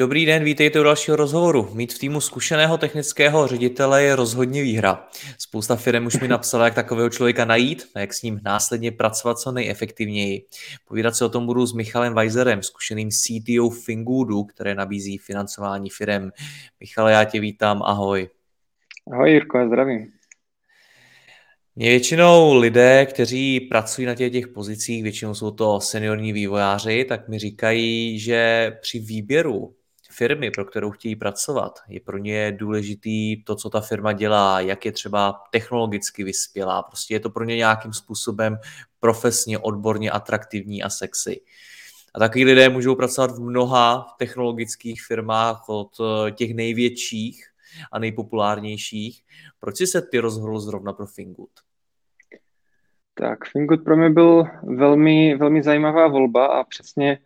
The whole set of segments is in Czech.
Dobrý den, vítejte u dalšího rozhovoru. Mít v týmu zkušeného technického ředitele je rozhodně výhra. Spousta firm už mi napsala, jak takového člověka najít a jak s ním následně pracovat co nejefektivněji. Povídat se o tom budu s Michalem Weiserem, zkušeným CTO Fingoodu, které nabízí financování firm. Michale, já tě vítám, ahoj. Ahoj Jirko, zdravím. Mě většinou lidé, kteří pracují na těch, těch pozicích, většinou jsou to seniorní vývojáři, tak mi říkají, že při výběru firmy, pro kterou chtějí pracovat. Je pro ně důležitý to, co ta firma dělá, jak je třeba technologicky vyspělá. Prostě je to pro ně nějakým způsobem profesně, odborně atraktivní a sexy. A takový lidé můžou pracovat v mnoha technologických firmách od eh, těch největších a nejpopulárnějších. Proč jsi se ty rozhodl zrovna pro Fingood? Tak Fingood pro mě byl velmi, velmi zajímavá volba a přesně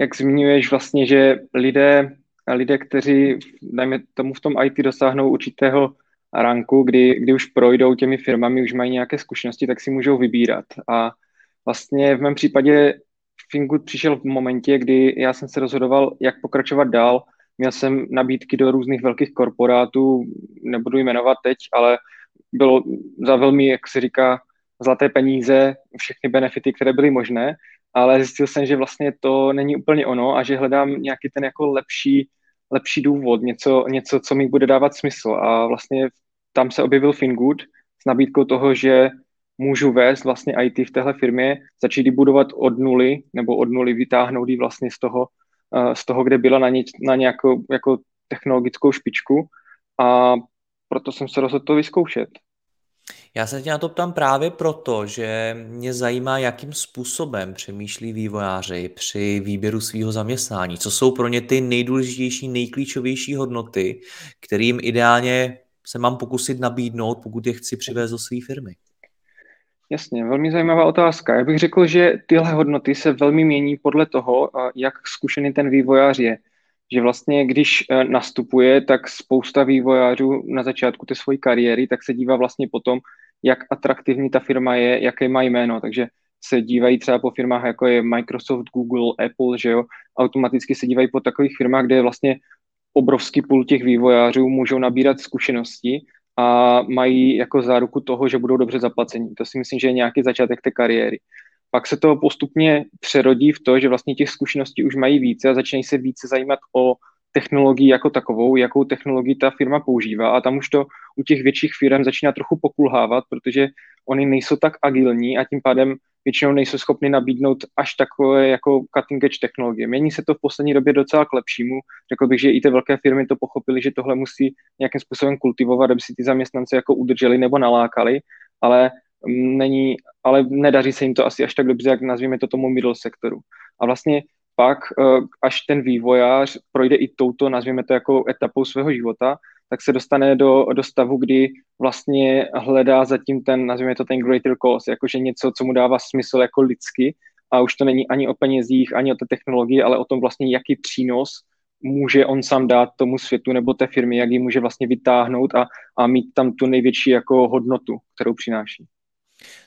jak zmiňuješ vlastně, že lidé lidé, kteří, dajme tomu v tom IT, dosáhnou určitého ranku, kdy, kdy už projdou těmi firmami, už mají nějaké zkušenosti, tak si můžou vybírat. A vlastně v mém případě Fingood přišel v momentě, kdy já jsem se rozhodoval, jak pokračovat dál. Měl jsem nabídky do různých velkých korporátů, nebudu jmenovat teď, ale bylo za velmi, jak se říká, zlaté peníze, všechny benefity, které byly možné, ale zjistil jsem, že vlastně to není úplně ono a že hledám nějaký ten jako lepší lepší důvod, něco, něco, co mi bude dávat smysl. A vlastně tam se objevil Fingood s nabídkou toho, že můžu vést vlastně IT v téhle firmě, začít ji budovat od nuly, nebo od nuly vytáhnout ji vlastně z toho, eh, z toho kde byla na, ně, na nějakou jako technologickou špičku. A proto jsem se rozhodl to vyzkoušet. Já se tě na to ptám právě proto, že mě zajímá, jakým způsobem přemýšlí vývojáři při výběru svého zaměstnání. Co jsou pro ně ty nejdůležitější, nejklíčovější hodnoty, kterým ideálně se mám pokusit nabídnout, pokud je chci přivést do své firmy? Jasně, velmi zajímavá otázka. Já bych řekl, že tyhle hodnoty se velmi mění podle toho, jak zkušený ten vývojář je. Že vlastně, když e, nastupuje, tak spousta vývojářů na začátku té své kariéry, tak se dívá vlastně potom, jak atraktivní ta firma je, jaké má jméno. Takže se dívají třeba po firmách, jako je Microsoft, Google, Apple, že jo, automaticky se dívají po takových firmách, kde je vlastně obrovský půl těch vývojářů, můžou nabírat zkušenosti a mají jako záruku toho, že budou dobře zaplacení. To si myslím, že je nějaký začátek té kariéry. Pak se to postupně přerodí v to, že vlastně těch zkušeností už mají více a začínají se více zajímat o technologii jako takovou, jakou technologii ta firma používá a tam už to u těch větších firm začíná trochu pokulhávat, protože oni nejsou tak agilní a tím pádem většinou nejsou schopni nabídnout až takové jako cutting edge technologie. Mění se to v poslední době docela k lepšímu. Řekl bych, že i ty velké firmy to pochopily, že tohle musí nějakým způsobem kultivovat, aby si ty zaměstnance jako udrželi nebo nalákali, ale není, ale nedaří se jim to asi až tak dobře, jak nazvíme to tomu middle sektoru. A vlastně pak, eh, až ten vývojář projde i touto, nazvěme to jako etapou svého života, tak se dostane do, do stavu, kdy vlastně hledá zatím ten, nazvěme to ten greater cause, jakože něco, co mu dává smysl jako lidsky a už to není ani o penězích, ani o té technologii, ale o tom vlastně, jaký přínos může on sám dát tomu světu nebo té firmě, jak ji může vlastně vytáhnout a, a mít tam tu největší jako hodnotu, kterou přináší.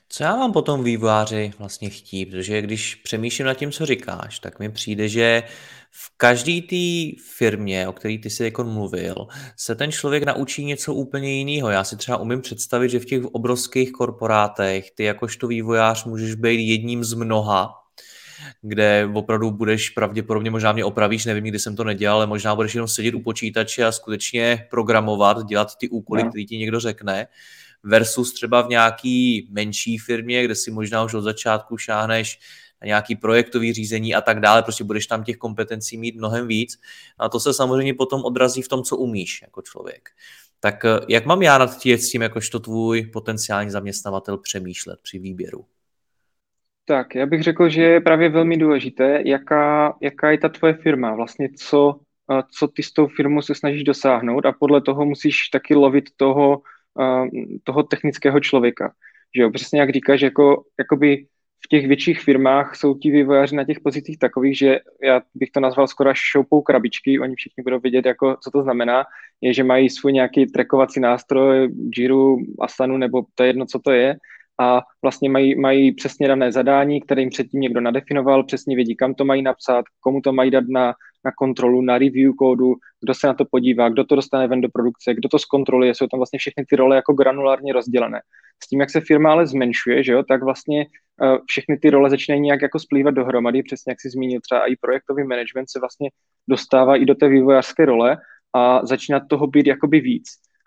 Co já mám potom vývojáři vlastně chtít? Protože když přemýšlím nad tím, co říkáš, tak mi přijde, že v každé té firmě, o které ty jsi jako mluvil, se ten člověk naučí něco úplně jiného. Já si třeba umím představit, že v těch obrovských korporátech ty jakožto vývojář můžeš být jedním z mnoha, kde opravdu budeš pravděpodobně, možná mě opravíš, nevím, kdy jsem to nedělal, ale možná budeš jenom sedět u počítače a skutečně programovat, dělat ty úkoly, no. které ti někdo řekne versus třeba v nějaký menší firmě, kde si možná už od začátku šáhneš a nějaký projektový řízení a tak dále, prostě budeš tam těch kompetencí mít mnohem víc a to se samozřejmě potom odrazí v tom, co umíš jako člověk. Tak eh, jak mám já nad tím, jakožto tvůj potenciální zaměstnavatel přemýšlet při výběru? Tak, já bych řekl, že je právě velmi důležité, jaká, jaká je ta tvoje firma, vlastně co, co ty s tou firmou se snažíš dosáhnout a podle toho musíš taky lovit toho, toho technického člověka. Že jo, přesně jak říkáš, jako, jakoby v těch větších firmách jsou ti vývojáři na těch pozicích takových, že já bych to nazval skoro až šoupou krabičky, oni všichni budou vědět, jako, co to znamená, je, že mají svůj nějaký trackovací nástroj, Jiru, Asanu, nebo to je jedno, co to je, a vlastně mají, mají přesně dané zadání, které jim předtím někdo nadefinoval, přesně vědí, kam to mají napsat, komu to mají dát na, na kontrolu, na review kódu, kdo se na to podívá, kdo to dostane ven do produkce, kdo to zkontroluje, jsou tam vlastně všechny ty role jako granulárně rozdělené. S tím, jak se firma ale zmenšuje, že jo, tak vlastně uh, všechny ty role začínají nějak jako splývat dohromady, přesně jak si zmínil, třeba i projektový management se vlastně dostává i do té vývojářské role a začíná toho být jakoby víc.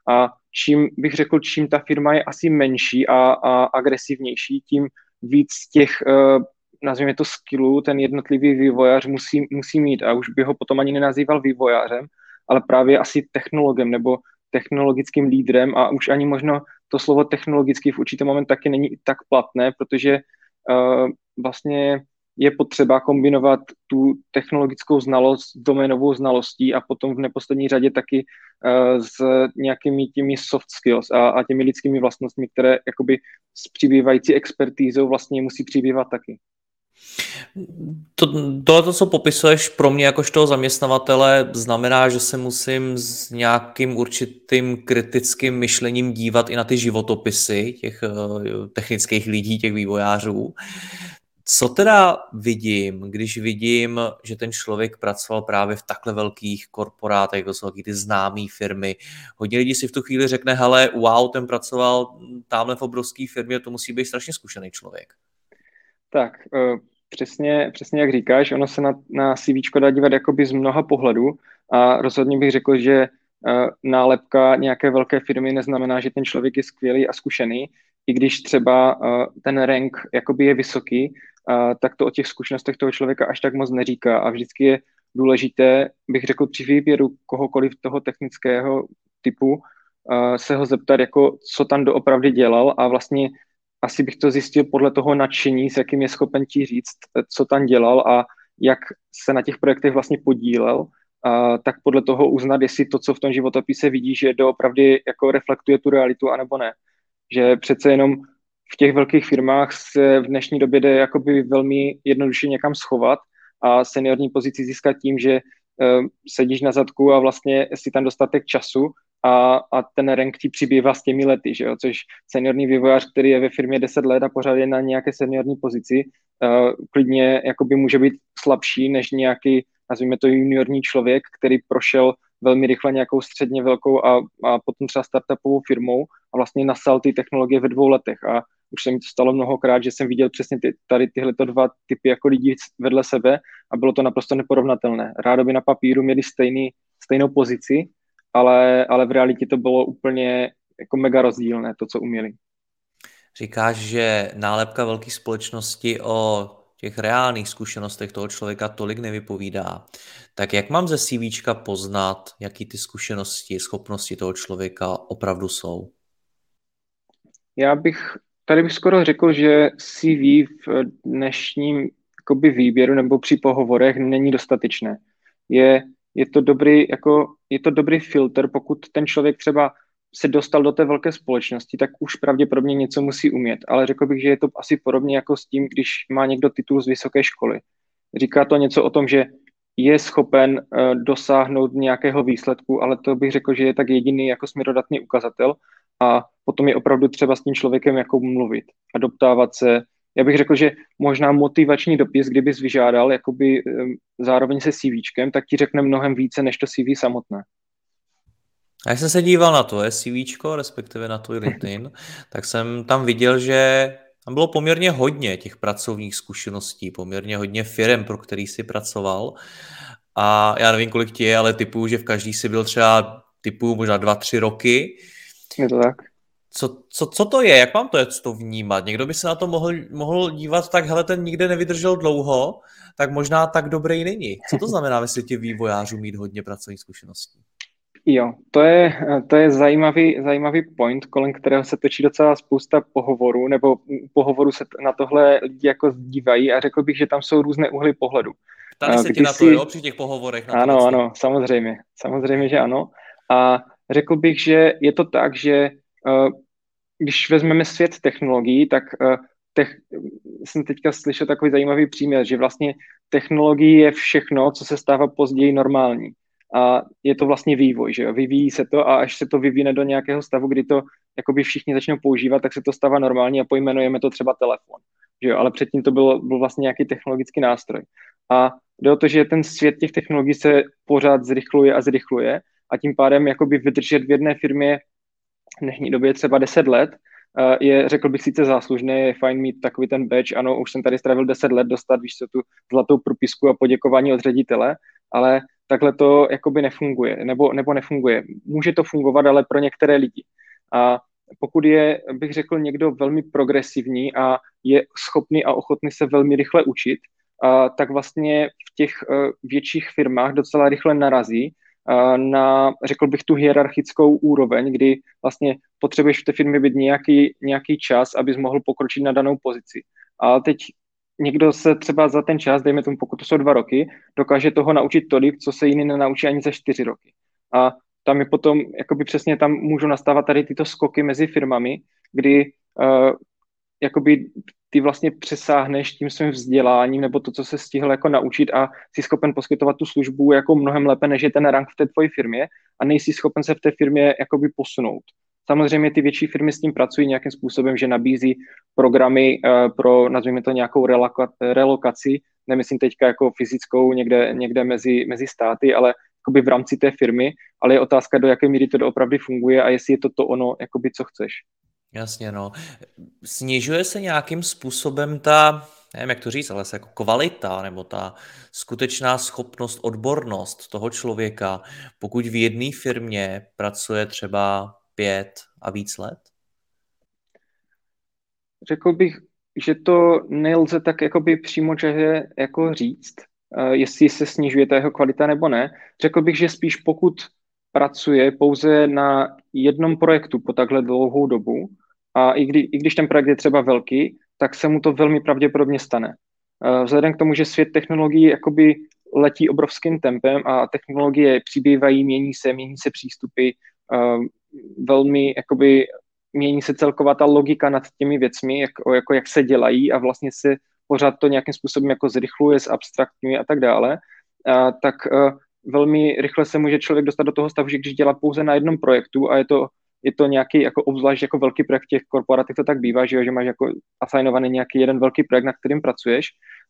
A čím bych řekl, čím ta firma je asi menší a, a agresivnější, tím víc těch, uh, nazvěme to skillů, ten jednotlivý vývojář musí, musí mít a už by ho potom ani nenazýval vývojářem, ale právě asi technologem nebo technologickým lídrem a už ani možno to slovo technologický v určitý moment taky není tak platné, protože uh, vlastně je potřeba kombinovat tu technologickou znalost s doménovou znalostí a potom v neposlední řadě taky uh, s nějakými těmi soft skills a, a těmi lidskými vlastnostmi, které jakoby s přibývající expertízou vlastně musí přibývat taky. To, tohle, co popisuješ pro mě jakožto zaměstnavatele, znamená, že se musím s nějakým určitým kritickým myšlením dívat i na ty životopisy těch uh, technických lidí, těch vývojářů. Co teda vidím, když vidím, že ten člověk pracoval právě v takhle velkých korporátech, jako jsou ty známé firmy. Hodně lidí si v tu chvíli řekne, hele, wow, ten pracoval tamhle v obrovské firmě, to musí být strašně zkušený člověk. Tak, uh, přesně, přesně jak říkáš, ono se na, na CV dá dívat jakoby z mnoha pohledů a rozhodně bych řekl, že uh, nálepka nějaké velké firmy neznamená, že ten člověk je skvělý a zkušený, i když třeba uh, ten rank jakoby je vysoký, tak to o těch zkušenostech toho člověka až tak moc neříká. A vždycky je důležité, bych řekl při výběru kohokoliv toho technického typu, se ho zeptat, jako co tam doopravdy dělal a vlastně asi bych to zjistil podle toho nadšení, s jakým je schopen ti říct, co tam dělal a jak se na těch projektech vlastně podílel, a tak podle toho uznat, jestli to, co v tom životopise vidí, že doopravdy jako reflektuje tu realitu, anebo ne. Že přece jenom v těch velkých firmách se v dnešní době jde jakoby velmi jednoduše někam schovat a seniorní pozici získat tím, že uh, sedíš na zadku a vlastně si tam dostatek času a, a ten rank ti přibývá s těmi lety, že jo? což seniorní vývojář, který je ve firmě 10 let a pořád je na nějaké seniorní pozici, uh, klidně jakoby může být slabší než nějaký, nazvíme to juniorní člověk, který prošel velmi rychle nějakou středně velkou a, a potom třeba startupovou firmou a vlastně nasal ty technologie ve dvou letech a už se mi to stalo mnohokrát, že jsem viděl přesně ty, tady tyhle dva typy jako lidí vedle sebe a bylo to naprosto neporovnatelné. Rádoby na papíru měli stejný, stejnou pozici, ale, ale v realitě to bylo úplně jako mega rozdílné, to, co uměli. Říkáš, že nálepka velké společnosti o těch reálných zkušenostech toho člověka tolik nevypovídá. Tak jak mám ze CV poznat, jaký ty zkušenosti, schopnosti toho člověka opravdu jsou? Já bych tady bych skoro řekl, že CV v dnešním jakoby, výběru nebo při pohovorech není dostatečné. Je, je, to dobrý, jako, je to dobrý filtr, pokud ten člověk třeba se dostal do té velké společnosti, tak už pravděpodobně něco musí umět. Ale řekl bych, že je to asi podobně jako s tím, když má někdo titul z vysoké školy. Říká to něco o tom, že je schopen uh, dosáhnout nějakého výsledku, ale to bych řekl, že je tak jediný jako směrodatný ukazatel a potom je opravdu třeba s tím člověkem jako mluvit a doptávat se. Já bych řekl, že možná motivační dopis, kdybys vyžádal jakoby zároveň se CVčkem, tak ti řekne mnohem více než to CV samotné. A jak jsem se díval na to je CV, respektive na tvůj LinkedIn, tak jsem tam viděl, že tam bylo poměrně hodně těch pracovních zkušeností, poměrně hodně firm, pro který jsi pracoval. A já nevím, kolik ti je, ale typu, že v každý si byl třeba typu možná dva, tři roky. Je to tak. Co, co, co to je? Jak mám to, to vnímat? Někdo by se na to mohl, mohl dívat tak, hele, ten nikde nevydržel dlouho, tak možná tak dobrý není. Co to znamená ve světě vývojářů mít hodně pracovních zkušeností? Jo, to je, to je zajímavý, zajímavý point, kolem kterého se točí docela spousta pohovorů, nebo pohovorů se na tohle lidi jako dívají a řekl bych, že tam jsou různé úhly pohledu. Ptali se ti na to, si... jo, při těch pohovorech? Na ano, ano, samozřejmě, samozřejmě, že ano. A řekl bych, že je to tak, že uh, když vezmeme svět technologií, tak uh, tech, jsem teďka slyšel takový zajímavý příměr, že vlastně technologie je všechno, co se stává později normální a je to vlastně vývoj, že jo? vyvíjí se to a až se to vyvíne do nějakého stavu, kdy to jakoby všichni začnou používat, tak se to stává normálně a pojmenujeme to třeba telefon, že jo? ale předtím to bylo, byl vlastně nějaký technologický nástroj. A jde o to, že ten svět těch technologií se pořád zrychluje a zrychluje a tím pádem jakoby vydržet v jedné firmě dnešní době třeba 10 let, je, řekl bych, sice záslužné, je fajn mít takový ten badge, ano, už jsem tady strávil 10 let, dostat, víš co, tu zlatou propisku a poděkování od ředitele, ale takhle to jakoby nefunguje, nebo, nebo nefunguje. Může to fungovat, ale pro některé lidi. A pokud je, bych řekl, někdo velmi progresivní a je schopný a ochotný se velmi rychle učit, a, tak vlastně v těch uh, větších firmách docela rychle narazí na, řekl bych, tu hierarchickou úroveň, kdy vlastně potřebuješ v té firmě být nějaký, nějaký čas, abys mohl pokročit na danou pozici. A teď někdo se třeba za ten čas, dejme tomu, pokud to jsou dva roky, dokáže toho naučit tolik, co se jiný nenaučí ani za čtyři roky. A tam je potom, jakoby přesně tam můžou nastávat tady tyto skoky mezi firmami, kdy uh, jakoby ty vlastně přesáhneš tím svým vzděláním nebo to, co se stihl jako naučit a jsi schopen poskytovat tu službu jako mnohem lépe, než je ten rank v té tvoji firmě a nejsi schopen se v té firmě jakoby posunout. Samozřejmě ty větší firmy s tím pracují nějakým způsobem, že nabízí programy uh, pro, nazvíme to, nějakou reloka, relokaci, nemyslím teďka jako fyzickou někde, někde mezi, mezi státy, ale jakoby v rámci té firmy, ale je otázka, do jaké míry to doopravdy funguje a jestli je to to ono, jakoby co chceš. Jasně, no. Snižuje se nějakým způsobem ta, nevím, jak to říct, ale jako kvalita nebo ta skutečná schopnost, odbornost toho člověka, pokud v jedné firmě pracuje třeba pět a víc let? Řekl bych, že to nelze tak jakoby přímo čehe jako říct, uh, jestli se snižuje ta jeho kvalita nebo ne. Řekl bych, že spíš pokud pracuje pouze na jednom projektu po takhle dlouhou dobu a i, kdy, i když ten projekt je třeba velký, tak se mu to velmi pravděpodobně stane. Uh, vzhledem k tomu, že svět technologií jakoby letí obrovským tempem a technologie přibývají, mění se, mění se přístupy, uh, velmi jakoby mění se celková ta logika nad těmi věcmi, jak, jako jak se dělají a vlastně se pořád to nějakým způsobem jako zrychluje, zabstraktňuje a tak dále, a, tak a, velmi rychle se může člověk dostat do toho stavu, že když dělá pouze na jednom projektu a je to, je to nějaký jako obzvlášť jako velký projekt v těch korporátech to tak bývá, že, jo, že máš jako asignovaný nějaký jeden velký projekt, na kterým pracuješ,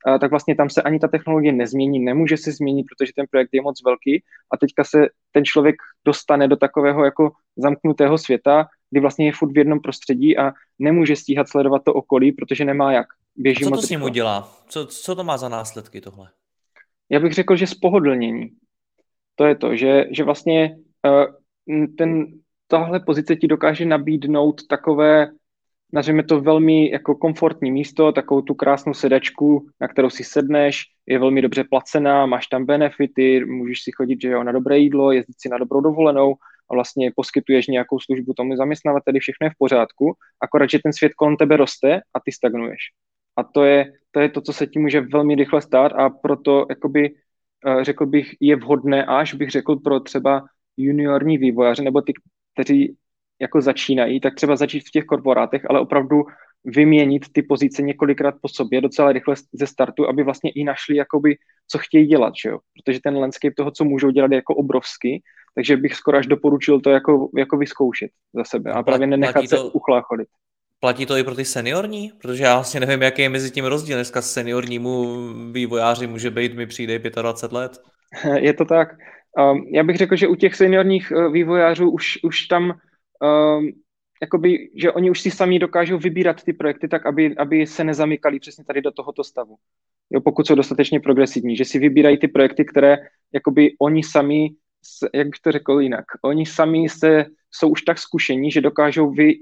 a, tak vlastně tam se ani ta technologie nezmění, nemůže se změnit, protože ten projekt je moc velký a teďka se ten člověk dostane do takového jako zamknutého světa, kdy vlastně je furt v jednom prostředí a nemůže stíhat sledovat to okolí, protože nemá jak. Běží a co to s ním udělá? Co, co to má za následky tohle? Já bych řekl, že spohodlnění. To je to, že, že vlastně uh, ten, tahle pozice ti dokáže nabídnout takové, nazveme to velmi jako komfortní místo, takovou tu krásnou sedačku, na kterou si sedneš, je velmi dobře placená, máš tam benefity, můžeš si chodit že jo, na dobré jídlo, jezdit si na dobrou dovolenou a vlastně poskytuješ nějakou službu tomu zaměstnavateli, všechno je v pořádku, akorát, že ten svět kolem tebe roste a ty stagnuješ. A to je, to je to, co se ti může velmi rychle stát a proto jakoby, eh, řekl bych, je vhodné až bych řekl pro třeba juniorní vývojáře nebo ty, kteří jako začínají, tak třeba začít v těch korporátech, ale opravdu vyměnit ty pozice několikrát po sobě docela rychle ze startu, aby vlastně i našli, jakoby, co chtějí dělat, že jo? protože ten landscape toho, co můžou dělat, je jako obrovský, takže bych skoro až doporučil to jako, jako vyzkoušet za sebe a právě nenechat to, se uchlácholit. Platí to i pro ty seniorní? Protože já vlastně nevím, jaký je mezi tím rozdíl. Dneska seniornímu vývojáři může být, mi přijde 25 let. Je to tak. Um, já bych řekl, že u těch seniorních uh, vývojářů už, už tam um, jakoby, že oni už si sami dokážou vybírat ty projekty tak, aby, aby se nezamykali přesně tady do tohoto stavu. Jo, pokud jsou dostatečně progresivní, že si vybírají ty projekty, které jakoby oni sami, jak bych to řekl jinak, oni sami se, jsou už tak zkušení, že dokážou vy,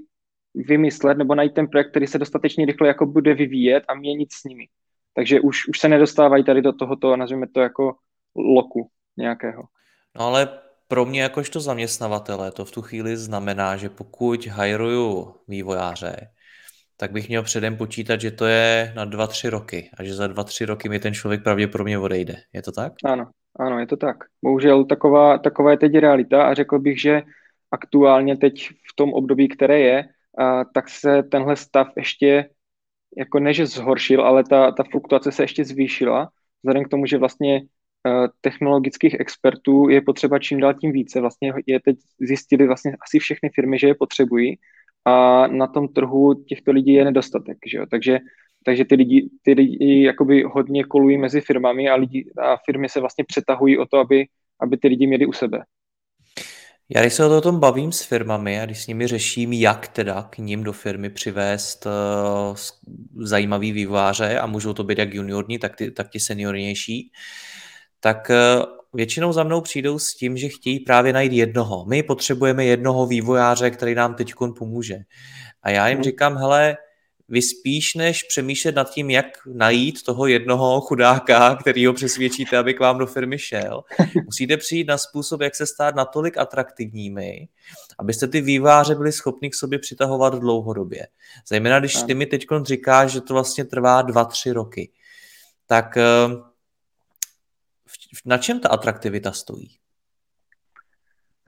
vymyslet nebo najít ten projekt, který se dostatečně rychle jako bude vyvíjet a měnit s nimi. Takže už, už se nedostávají tady do tohoto, nazveme to jako loku nějakého. No ale pro mě jakožto zaměstnavatele to v tu chvíli znamená, že pokud hajruju vývojáře, tak bych měl předem počítat, že to je na 2-3 roky a že za 2-3 roky mi ten člověk pravděpodobně odejde. Je to tak? Ano, ano, je to tak. Bohužel taková, taková je teď realita a řekl bych, že aktuálně teď v tom období, které je, a, tak se tenhle stav ještě jako než zhoršil, ale ta, ta fluktuace se ještě zvýšila, vzhledem k tomu, že vlastně technologických expertů je potřeba čím dál tím více. Vlastně je teď zjistili vlastně asi všechny firmy, že je potřebují a na tom trhu těchto lidí je nedostatek, že jo? Takže, takže ty lidi, ty lidi jakoby hodně kolují mezi firmami a, lidi, a firmy se vlastně přetahují o to, aby, aby ty lidi měli u sebe. Já když se o tom bavím s firmami a když s nimi řeším, jak teda k ním do firmy přivést uh, zajímavý výváře a můžou to být jak juniorní, tak ty, tak ti seniornější, tak uh, většinou za mnou přijdou s tím, že chtějí právě najít jednoho. My potřebujeme jednoho vývojáře, který nám teď pomůže. A já jim hmm. říkám, hele, vy spíš než přemýšlet nad tím, jak najít toho jednoho chudáka, který ho přesvědčíte, aby k vám do firmy šel, musíte přijít na způsob, jak se stát natolik atraktivními, abyste ty výváře byli schopni k sobě přitahovat dlouhodobě. Zejména když ty mi teď říkáš, že to vlastně trvá dva, tři roky. Tak eh, na čem ta atraktivita stojí?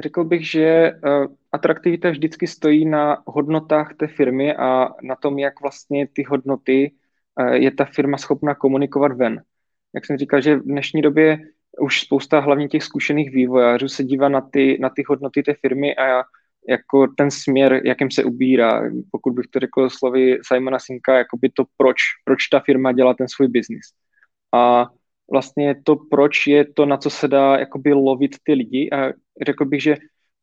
Řekl bych, že uh, atraktivita vždycky stojí na hodnotách té firmy a na tom, jak vlastně ty hodnoty uh, je ta firma schopna komunikovat ven. Jak jsem říkal, že v dnešní době už spousta hlavně těch zkušených vývojářů se dívá na ty, na ty hodnoty té firmy a jako ten směr, jakým se ubírá. Pokud bych to řekl slovy Simona Sinka, jako by to proč, proč ta firma dělá ten svůj biznis. A vlastně to, proč je to, na co se dá jakoby lovit ty lidi. A řekl bych, že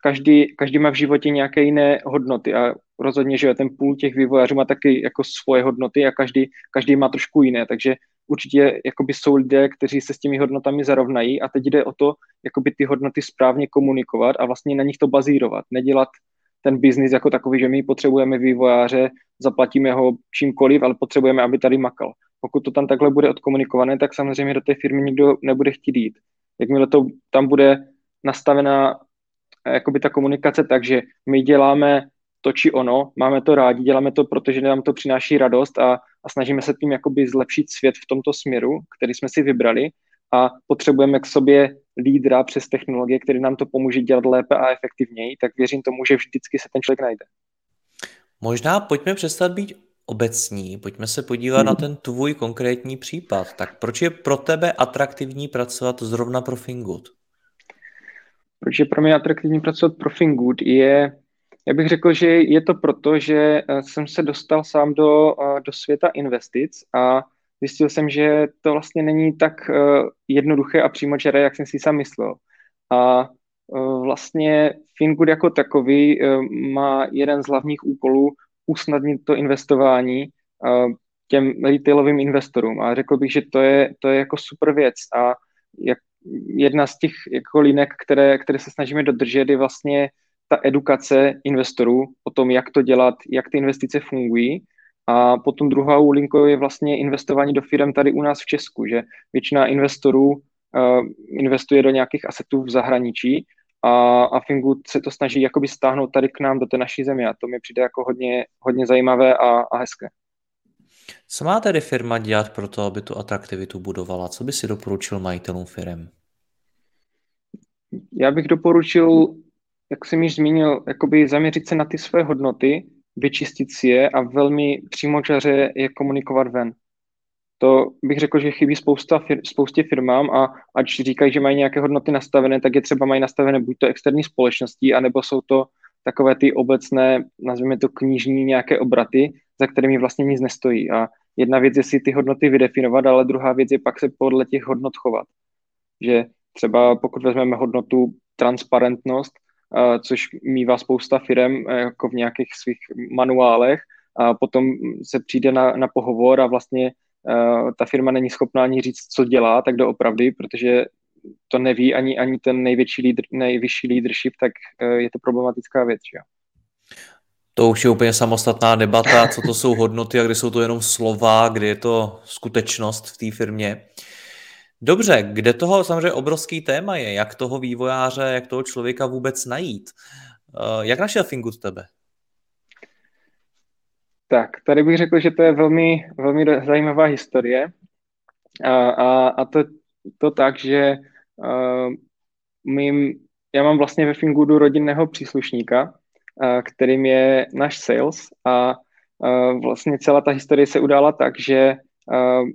každý, každý má v životě nějaké jiné hodnoty. A rozhodně, že ten půl těch vývojářů má taky jako svoje hodnoty a každý, každý má trošku jiné, takže určitě jakoby jsou lidé, kteří se s těmi hodnotami zarovnají. A teď jde o to, jakoby ty hodnoty správně komunikovat a vlastně na nich to bazírovat, nedělat ten biznis jako takový, že my potřebujeme vývojáře, zaplatíme ho čímkoliv, ale potřebujeme, aby tady makal pokud to tam takhle bude odkomunikované, tak samozřejmě do té firmy nikdo nebude chtít jít. Jakmile to tam bude nastavená eh, jakoby ta komunikace tak, že my děláme to či ono, máme to rádi, děláme to, protože nám to přináší radost a, a snažíme se tím jakoby zlepšit svět v tomto směru, který jsme si vybrali a potřebujeme k sobě lídra přes technologie, který nám to pomůže dělat lépe a efektivněji, tak věřím tomu, že vždycky se ten člověk najde. Možná pojďme přestat být obecní, pojďme se podívat hmm. na ten tvůj konkrétní případ. Tak proč je pro tebe atraktivní pracovat zrovna pro Fingood? Proč je pro mě atraktivní pracovat pro Fingood je, já bych řekl, že je to proto, že eh, jsem se dostal sám do, eh, do světa investic a zjistil jsem, že to vlastně není tak eh, jednoduché a přímočaré, jak jsem si sám myslel. A vlastně Fingood jako takový má jeden z hlavních úkolů usnadnit to investování uh, těm retailovým investorům. A řekl bych, že to je, to je jako super věc. A jak jedna z těch jako linek, které, které se snažíme dodržet, je vlastně ta edukace investorů o tom, jak to dělat, jak ty investice fungují. A potom druhou linkou je vlastně investování do firm tady u nás v Česku, že většina investorů uh, investuje do nějakých asetů v zahraničí a, a Fingood se to snaží jakoby stáhnout tady k nám do té naší země a to mi přijde jako hodně, hodně zajímavé a, a hezké. Co má tedy firma dělat pro to, aby tu atraktivitu budovala? Co by si doporučil majitelům firm? Já bych doporučil, jak jsem již zmínil, jakoby zaměřit se na ty své hodnoty, vyčistit si je a velmi přímočaře je komunikovat ven to bych řekl, že chybí spousta fir, spoustě firmám a ať říkají, že mají nějaké hodnoty nastavené, tak je třeba mají nastavené buď to externí společností, anebo jsou to takové ty obecné, nazveme to knižní nějaké obraty, za kterými vlastně nic nestojí. A jedna věc je si ty hodnoty vydefinovat, ale druhá věc je pak se podle těch hodnot chovat. Že třeba pokud vezmeme hodnotu transparentnost, což mývá spousta firm jako v nějakých svých manuálech, a potom se přijde na, na pohovor a vlastně ta firma není schopná ani říct, co dělá, tak doopravdy, protože to neví ani, ani ten největší lídr, nejvyšší leadership, tak eh, je to problematická věc. Že? To už je úplně samostatná debata, co to jsou hodnoty a kde jsou to jenom slova, kde je to skutečnost v té firmě. Dobře, kde toho samozřejmě obrovský téma je, jak toho vývojáře, jak toho člověka vůbec najít. Eh, jak našel Fingut tebe? Tak, tady bych řekl, že to je velmi, velmi zajímavá historie. A, a, a to, to tak, že uh, mým, já mám vlastně ve Fingudu rodinného příslušníka, uh, kterým je náš sales a uh, vlastně celá ta historie se udála tak, že uh,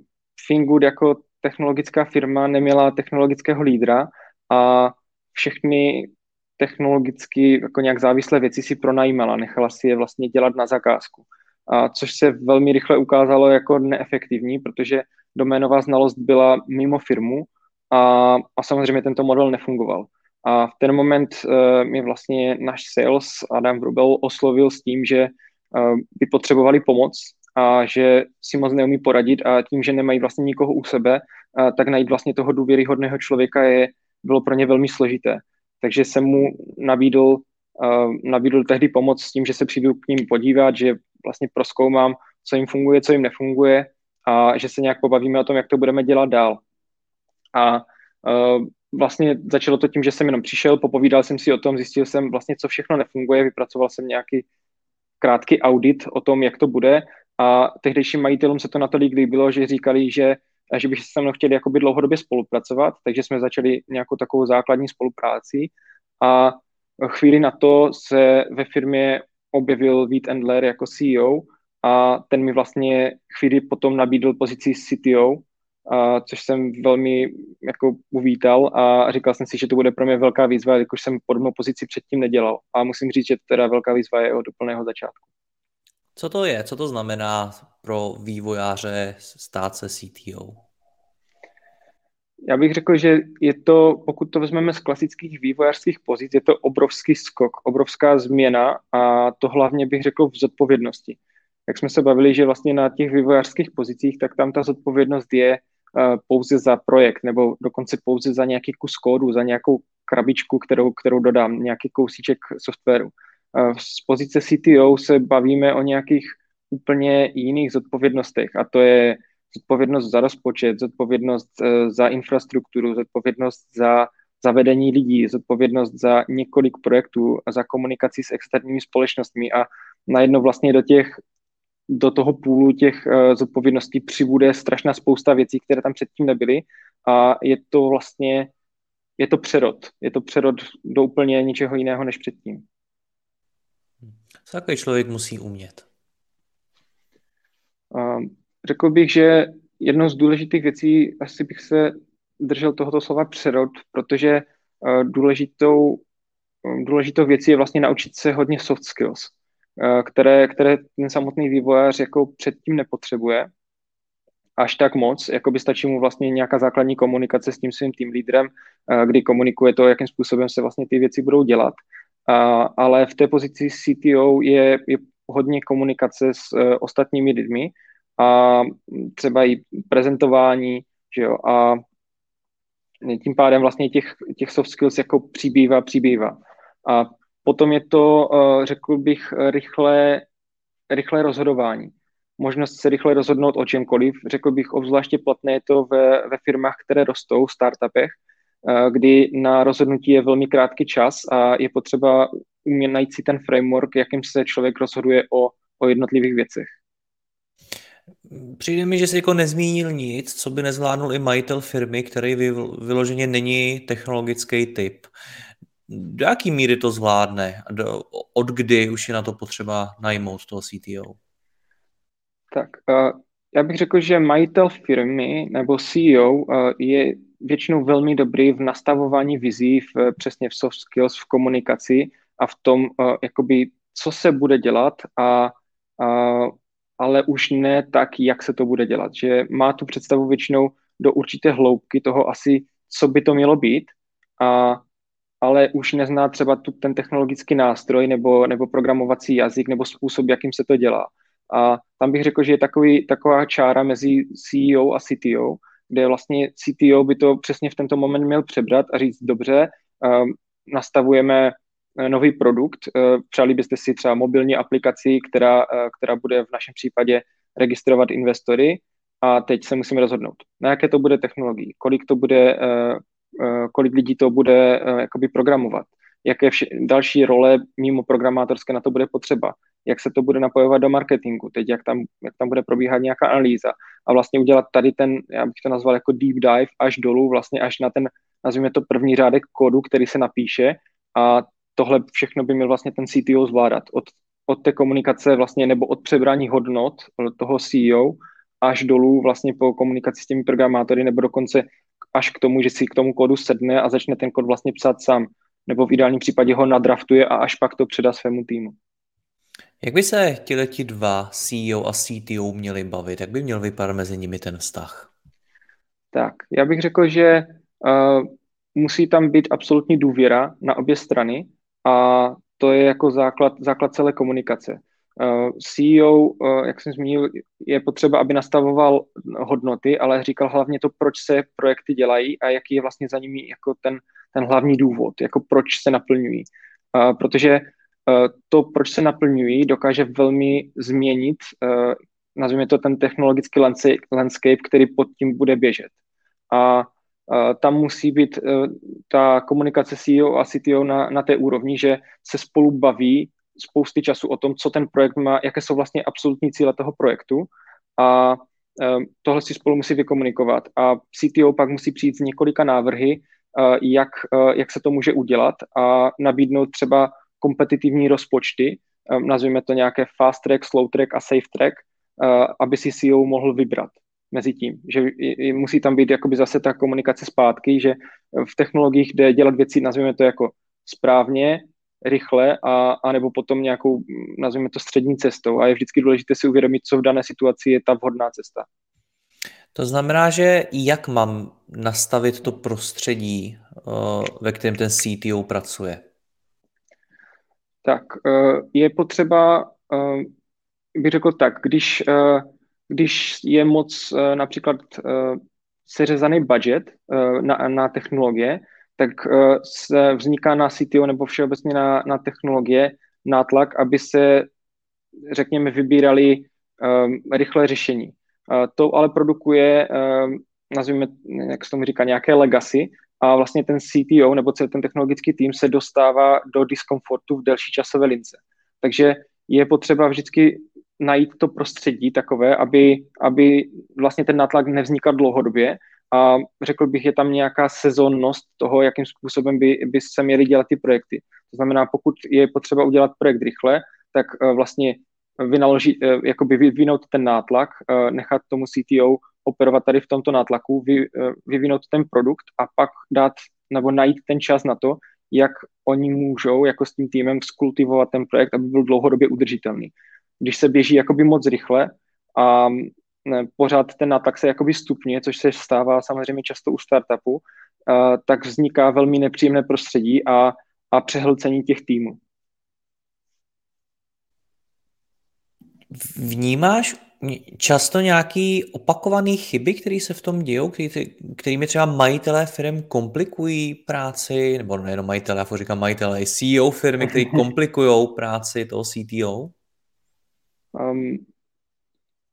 Fingood jako technologická firma neměla technologického lídra a všechny technologicky jako nějak závislé věci si pronajímala, nechala si je vlastně dělat na zakázku. A což se velmi rychle ukázalo jako neefektivní, protože doménová znalost byla mimo firmu a, a samozřejmě tento model nefungoval. A v ten moment uh, mě vlastně náš sales Adam Vrubel oslovil s tím, že uh, by potřebovali pomoc a že si moc neumí poradit a tím, že nemají vlastně nikoho u sebe, uh, tak najít vlastně toho důvěryhodného člověka je, bylo pro ně velmi složité. Takže jsem mu nabídl, uh, nabídl tehdy pomoc s tím, že se přijdu k ním podívat, že vlastně proskoumám, co jim funguje, co jim nefunguje a že se nějak pobavíme o tom, jak to budeme dělat dál. A uh, vlastně začalo to tím, že jsem jenom přišel, popovídal jsem si o tom, zjistil jsem vlastně, co všechno nefunguje, vypracoval jsem nějaký krátký audit o tom, jak to bude a tehdejším majitelům se to natolik líbilo, že říkali, že, že by se mnou chtěli jakoby dlouhodobě spolupracovat, takže jsme začali nějakou takovou základní spolupráci a chvíli na to se ve firmě objevil Vít Endler jako CEO a ten mi vlastně chvíli potom nabídl pozici CTO, a, což jsem velmi jako uvítal a říkal jsem si, že to bude pro mě velká výzva, jakož jsem podobnou pozici předtím nedělal. A musím říct, že teda velká výzva je od úplného začátku. Co to je? Co to znamená pro vývojáře stát se CTO? Já bych řekl, že je to, pokud to vezmeme z klasických vývojářských pozic, je to obrovský skok, obrovská změna a to hlavně bych řekl v zodpovědnosti. Jak jsme se bavili, že vlastně na těch vývojářských pozicích, tak tam ta zodpovědnost je uh, pouze za projekt nebo dokonce pouze za nějaký kus kódu, za nějakou krabičku, kterou, kterou dodám, nějaký kousíček softwaru. Uh, z pozice CTO se bavíme o nějakých úplně jiných zodpovědnostech a to je zodpovědnost za rozpočet, zodpovědnost eh, za infrastrukturu, zodpovědnost za zavedení lidí, zodpovědnost za několik projektů, za komunikaci s externími společnostmi a najednou vlastně do těch do toho půlu těch uh, zodpovědností přibude strašná spousta věcí, které tam předtím nebyly a je to vlastně, je to přerod. Je to přerod do úplně ničeho jiného než předtím. Co takový člověk musí umět? Uh, Řekl bych, že jednou z důležitých věcí, asi bych se držel tohoto slova přerod, protože uh, důležitou, um, důležitou věcí je vlastně naučit se hodně soft skills, uh, které, které ten samotný vývojář jako předtím nepotřebuje až tak moc, jako by stačí mu vlastně nějaká základní komunikace s tím svým tým lídrem, kdy komunikuje to, jakým způsobem se vlastně ty věci budou dělat. Ale v té pozici CTO je, je hodně komunikace s ostatními lidmi, a třeba i prezentování, že jo, a tím pádem vlastně těch, těch soft skills jako přibývá, přibývá. A potom je to, eh, řekl bych, rychlé, rychlé rozhodování. Možnost se rychle rozhodnout o čemkoliv. Řekl bych, obzvláště platné je to ve, ve firmách, které rostou, startupech, eh, kdy na rozhodnutí je velmi krátký čas a je potřeba umět najít si ten framework, jakým se člověk rozhoduje o, o jednotlivých věcech. Přijde mi, že jsi jako nezmínil nic, co by nezvládnul i majitel firmy, který vyloženě není technologický typ. Do jaký míry to zvládne? Do, od kdy už je na to potřeba najmout toho CTO? Tak, uh, já bych řekl, že majitel firmy nebo CEO uh, je většinou velmi dobrý v nastavování vizí, v, přesně v soft skills, v komunikaci a v tom, uh, jakoby, co se bude dělat a uh, ale už ne tak, jak se to bude dělat. Že má tu představu většinou do určité hloubky toho asi, co by to mělo být, a, ale už nezná třeba tu, ten technologický nástroj nebo, nebo programovací jazyk nebo způsob, jakým se to dělá. A tam bych řekl, že je takový, taková čára mezi CEO a CTO, kde vlastně CTO by to přesně v tento moment měl přebrat a říct, dobře, um, nastavujeme nový produkt, přáli byste si třeba mobilní aplikaci, která, která bude v našem případě registrovat investory? A teď se musíme rozhodnout, na jaké to bude technologii, kolik to bude, kolik lidí to bude jakoby programovat, jaké vše, další role mimo programátorské na to bude potřeba, jak se to bude napojovat do marketingu, teď jak tam, jak tam bude probíhat nějaká analýza a vlastně udělat tady ten, já bych to nazval jako deep dive až dolů, vlastně až na ten, nazvíme to první řádek kódu, který se napíše a tohle všechno by měl vlastně ten CTO zvládat od, od té komunikace vlastně nebo od přebrání hodnot toho CEO až dolů vlastně po komunikaci s těmi programátory nebo dokonce až k tomu, že si k tomu kódu sedne a začne ten kód vlastně psát sám nebo v ideálním případě ho nadraftuje a až pak to předá svému týmu. Jak by se ti dva CEO a CTO měli bavit? Jak by měl vypadat mezi nimi ten vztah? Tak, já bych řekl, že uh, musí tam být absolutní důvěra na obě strany a to je jako základ, základ celé komunikace. Uh, CEO, uh, jak jsem zmínil, je potřeba, aby nastavoval hodnoty, ale říkal hlavně to, proč se projekty dělají a jaký je vlastně za nimi jako ten, ten hlavní důvod, jako proč se naplňují. Uh, protože to, proč se naplňují, dokáže velmi změnit, nazvíme to ten technologický landscape, který pod tím bude běžet. A tam musí být uh, ta komunikace CEO a CTO na, na té úrovni, že se spolu baví spousty času o tom, co ten projekt má, jaké jsou vlastně absolutní cíle toho projektu. A tohle si spolu musí vykomunikovat. A CTO pak musí přijít s několika návrhy, jak, jak se to může udělat a nabídnout třeba kompetitivní rozpočty, nazveme to nějaké fast track, slow track a safe track, aby si CEO mohl vybrat mezi tím, že musí tam být jakoby zase ta komunikace zpátky, že v technologiích jde dělat věci, nazveme to jako správně, rychle a, a nebo potom nějakou, nazveme to střední cestou a je vždycky důležité si uvědomit, co v dané situaci je ta vhodná cesta. To znamená, že jak mám nastavit to prostředí, eh, ve kterém ten CTO pracuje? Tak eh, je potřeba, eh, bych řekl tak, když, když je moc například seřezaný budget na, na technologie, tak se vzniká na CTO nebo všeobecně na, na technologie nátlak, aby se, řekněme, vybírali um, rychlé řešení. Uh, to ale produkuje, nazvíme, jak se tomu říká, nějaké legacy a vlastně ten CTO nebo celý ten technologický tým se dostává do diskomfortu v delší časové lince. Takže je potřeba vždycky najít to prostředí takové, aby, aby vlastně ten nátlak nevznikal dlouhodobě a řekl bych, je tam nějaká sezónnost toho, jakým způsobem by, by se měly dělat ty projekty. To znamená, pokud je potřeba udělat projekt rychle, tak uh, vlastně vynaložit, uh, jakoby vyvinout ten nátlak, uh, nechat tomu CTO operovat tady v tomto nátlaku, vy, vyvinout ten produkt a pak dát nebo najít ten čas na to, jak oni můžou jako s tím týmem skultivovat ten projekt, aby byl dlouhodobě udržitelný. Když se běží jakoby moc rychle a ne, pořád ten nátlak se jakoby stupňuje, což se stává samozřejmě často u startupu, tak vzniká velmi nepříjemné prostředí a, a přehlcení těch týmů. Vnímáš často nějaký opakovaný chyby, které se v tom dějou, který, kterými třeba majitelé firm komplikují práci, nebo nejenom majitelé, já říkám majitelé, i CEO firmy, které komplikují práci toho CTO? Um,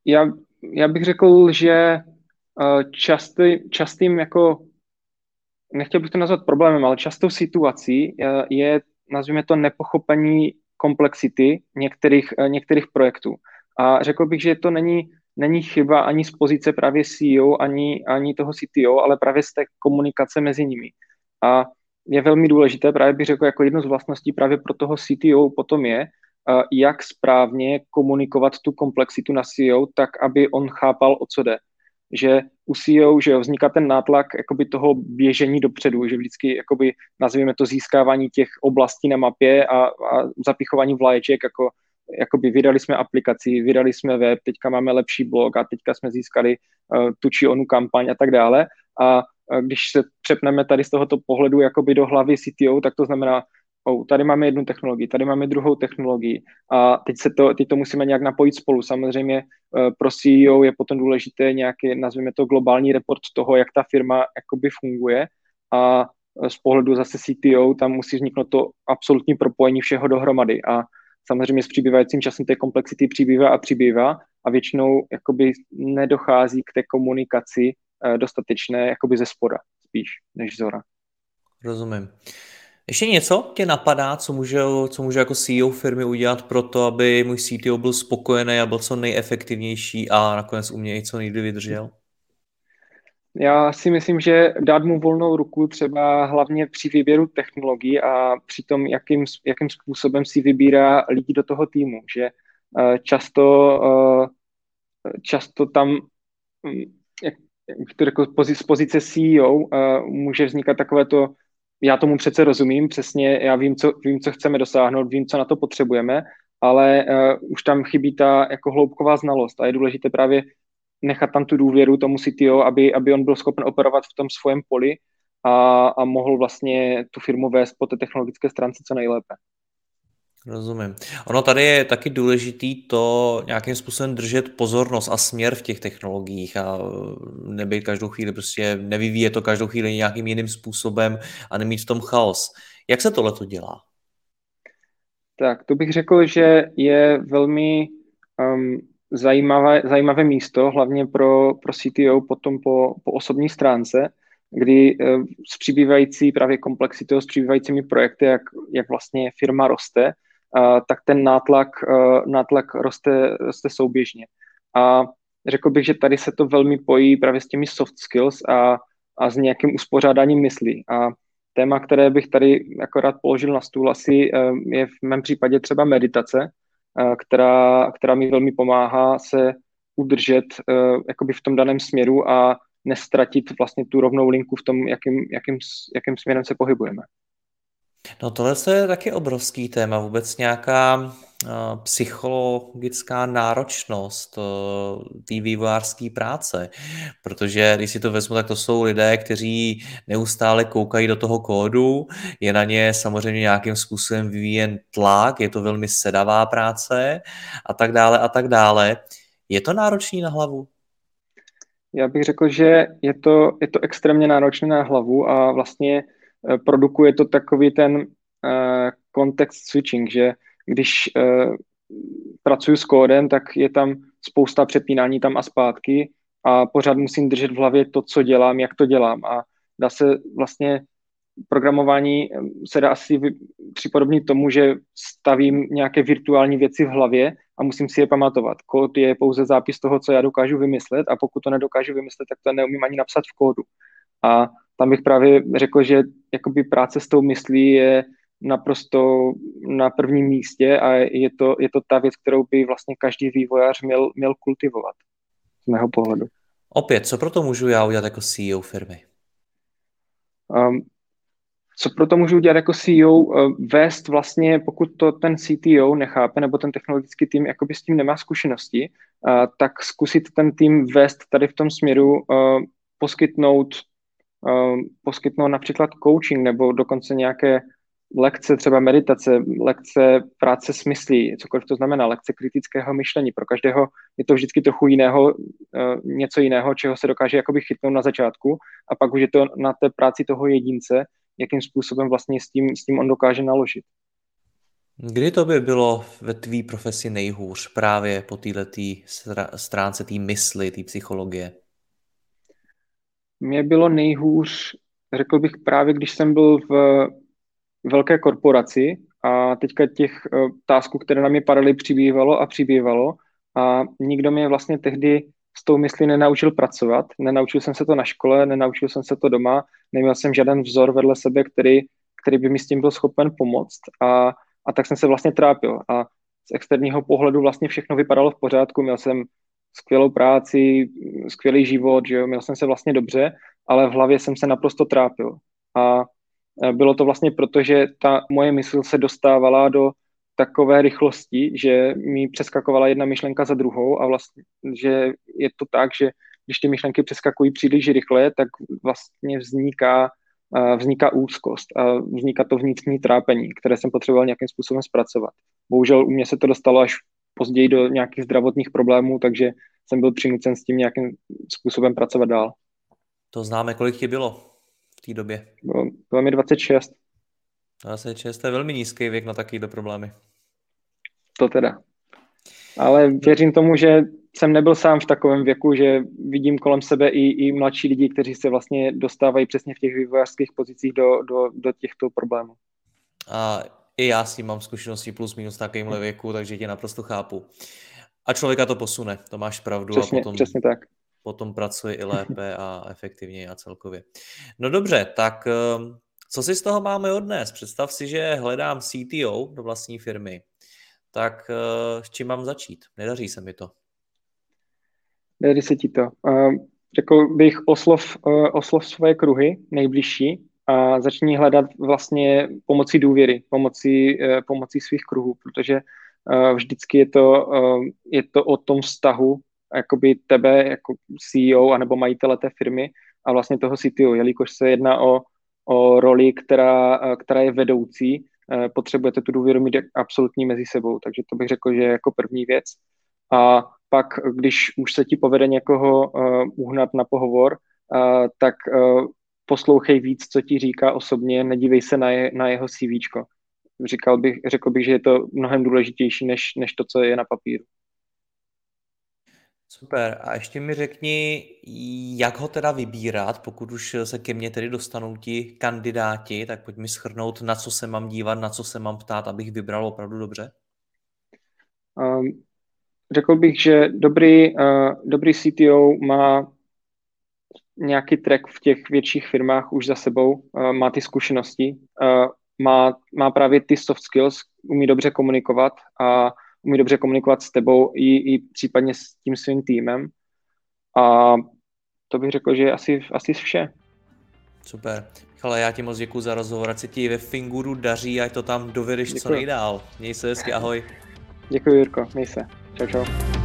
já já bych řekl, že eh, častý, častým jako, nechtěl bych to nazvat problémem, ale častou situací eh, je, nazvíme to, nepochopení komplexity některých, eh, některých projektů. A řekl bych, že to není, není chyba ani z pozice právě CEO, ani, ani toho CTO, ale právě z té komunikace mezi nimi. A je velmi důležité, právě bych řekl, jako jednu z vlastností právě pro toho CTO potom je, jak správně komunikovat tu komplexitu na CEO, tak aby on chápal, o co jde. Že u CEO, že jo, vzniká ten nátlak jakoby toho běžení dopředu, že vždycky jakoby nazveme to získávání těch oblastí na mapě a, a zapichování vlaječek, jako jakoby vydali jsme aplikaci, vydali jsme web, teďka máme lepší blog a teďka jsme získali uh, tu či onu kampaň a tak dále. A uh, když se přepneme tady z tohoto pohledu jakoby do hlavy CTO, tak to znamená, oh, tady máme jednu technologii, tady máme druhou technologii a teď, se to, teď to musíme nějak napojit spolu. Samozřejmě uh, pro CEO je potom důležité nějaký, nazveme to globální report toho, jak ta firma jakoby funguje a z pohledu zase CTO tam musí vzniknout to absolutní propojení všeho dohromady a samozřejmě s přibývajícím časem té komplexity přibývá a přibývá a většinou jakoby nedochází k té komunikaci eh, dostatečné jakoby ze spoda spíš než zora. Rozumím. Ještě něco tě napadá, co může, co může jako CEO firmy udělat pro to, aby můj CTO byl spokojený a byl co nejefektivnější a nakonec u mě i co nejdy vydržel? Já si myslím, že dát mu volnou ruku třeba hlavně při výběru technologií a při tom, jakým, jakým způsobem si vybírá lidi do toho týmu, že uh, často, uh, často tam um, jak, jak to řekl, z pozice CEO uh, může vznikat takové to, já tomu přece rozumím, přesně já vím, co, vím, co chceme dosáhnout, vím, co na to potřebujeme, ale uh, už tam chybí ta jako hloubková znalost a je důležité právě nechat tam tu důvěru tomu CTO, aby, aby on byl schopen operovat v tom svém poli a, a mohl vlastně tu firmu vést po té technologické stránce co nejlépe. Rozumím. Ono tady je taky důležitý to nějakým způsobem držet pozornost a směr v těch technologiích a nebyt každou chvíli prostě nevyvíjet to každou chvíli nějakým jiným způsobem a nemít v tom chaos. Jak se tohle to dělá? Tak, to bych řekl, že je velmi um, zajímavé, zajímavé místo, hlavně pro, pro CTO potom po, po osobní stránce, kdy uh, s přibývající právě komplexitou, s přibývajícími projekty, jak, jak vlastně firma roste, tak ten nátlak, nátlak roste, roste souběžně. A řekl bych, že tady se to velmi pojí právě s těmi soft skills a, a s nějakým uspořádáním myslí. A téma, které bych tady akorát položil na stůl, asi je v mém případě třeba meditace, která, která mi velmi pomáhá se udržet jakoby v tom daném směru a nestratit vlastně tu rovnou linku v tom, jakým, jakým, jakým směrem se pohybujeme. No tohle je taky obrovský téma, vůbec nějaká psychologická náročnost té vývojářské práce. Protože když si to vezmu, tak to jsou lidé, kteří neustále koukají do toho kódu, je na ně samozřejmě nějakým způsobem vyvíjen tlak, je to velmi sedavá práce a tak dále a tak dále. Je to náročný na hlavu? Já bych řekl, že je to, je to extrémně náročné na hlavu a vlastně eh, produkuje to takový ten uh, context switching, že když uh, pracuji s kódem, tak je tam spousta přepínání tam a zpátky a pořád musím držet v hlavě to, co dělám, jak to dělám a dá se vlastně programování eh, se dá asi připodobnit tomu, že stavím nějaké virtuální věci v hlavě a musím si je pamatovat. Kód je pouze zápis toho, co já dokážu vymyslet a pokud to nedokážu vymyslet, tak to neumím ani napsat v kódu. A tam bych právě řekl, že jakoby práce s tou myslí je naprosto na prvním místě a je to, je to ta věc, kterou by vlastně každý vývojář měl, měl kultivovat, z mého pohledu. Opět, co pro to můžu já udělat jako CEO firmy? Um, co pro to můžu udělat jako CEO? Uh, vést vlastně, pokud to ten CTO nechápe, nebo ten technologický tým jakoby s tím nemá zkušenosti, uh, tak zkusit ten tým vést tady v tom směru, uh, poskytnout, poskytnout například coaching nebo dokonce nějaké lekce třeba meditace, lekce práce s myslí, cokoliv to znamená, lekce kritického myšlení. Pro každého je to vždycky trochu jiného, eh, něco jiného, čeho se dokáže jakoby chytnout na začátku a pak už je to na té práci toho jedince, jakým způsobem vlastně s tím, s tím on dokáže naložit. Kdy to by bylo ve tvý profesi nejhůř právě po této stránce té mysli, té psychologie? Mně bylo nejhůř, řekl bych právě, když jsem byl v velké korporaci a teďka těch uh, tásků, které na mě padaly, přibývalo a přibývalo. A nikdo mě vlastně tehdy s tou myslí nenaučil pracovat. Nenaučil jsem se to na škole, nenaučil jsem se to doma, neměl jsem žádný vzor vedle sebe, který, který by mi s tím byl schopen pomoct. A, a tak jsem se vlastně trápil. A z externího pohledu vlastně všechno vypadalo v pořádku, měl jsem skvělou práci, skvělý život, že jo? měl jsem se vlastně dobře, ale v hlavě jsem se naprosto trápil. A Eh, bylo to vlastně proto, že ta moje mysl se dostávala do takové rychlosti, že mi přeskakovala jedna myšlenka za druhou a vlastně, že je to tak, že když ty myšlenky přeskakují příliš rychle, tak vlastně vzniká, eh, vzniká úzkost a vzniká to vnitřní trápení, které jsem potřeboval nějakým způsobem zpracovat. Bohužel u mě se to dostalo až později do nějakých zdravotních problémů, takže jsem byl přinucen s tím nějakým způsobem pracovat dál. To známe, kolik ti bylo? v té době? Bylo, bylo mi 26. 26, to je velmi nízký věk na takovýhle problémy. To teda. Ale věřím tomu, že jsem nebyl sám v takovém věku, že vidím kolem sebe i, i mladší lidi, kteří se vlastně dostávají přesně v těch vývojářských pozicích do, do, do těchto problémů. A i já s tím mám zkušenosti plus minus v takovémhle věku, takže tě naprosto chápu. A člověka to posune, to máš pravdu. Přesně, a potom, přesně tak. Potom pracuje i lépe a efektivněji a celkově. No dobře, tak ehm, co si z toho máme odnes? Představ si, že hledám CTO do vlastní firmy. Tak eh, s čím mám začít? Nedaří se mi to. Nedaří se ti to. Uh, řekl bych oslov, uh, oslov svoje kruhy nejbližší a začni hledat vlastně pomocí důvěry, pomocí, uh, pomocí svých kruhů, protože uh, vždycky je to, uh, je to o tom vztahu jakoby tebe jako CEO anebo majitele té firmy a vlastně toho CTO, jelikož se jedná o, o roli, která, která je vedoucí, eh, potřebujete tu důvěru mít absolutní mezi sebou, takže to bych řekl, že je jako první věc. A pak, když už se ti povede někoho uh, uhnat na pohovor, tak poslouchej víc, co ti říká osobně, nedívej se na, je, na jeho CV. Říkal bych, řekl bych, že je to mnohem důležitější, než, než to, co je na papíru. Super. A ještě mi řekni, jak ho teda vybírat, pokud už se ke mně tedy dostanou ti kandidáti, tak pojď mi schrnout, na co se mám dívat, na co se mám ptát, abych vybral opravdu dobře. Um, řekl bych, že dobrý, uh, dobrý CTO má nějaký track v těch větších firmách už za sebou, uh, má ty zkušenosti, uh, má, má právě ty soft skills, umí dobře komunikovat a umí dobře komunikovat s tebou i, i případně s tím svým týmem. A to bych řekl, že je asi, asi vše. Super. Ale já ti moc děkuji za rozhovor, ať se ti ve Finguru daří, ať to tam dovedeš co nejdál. Měj se hezky, ahoj. Děkuji, Jirko, měj se. Čau, čau.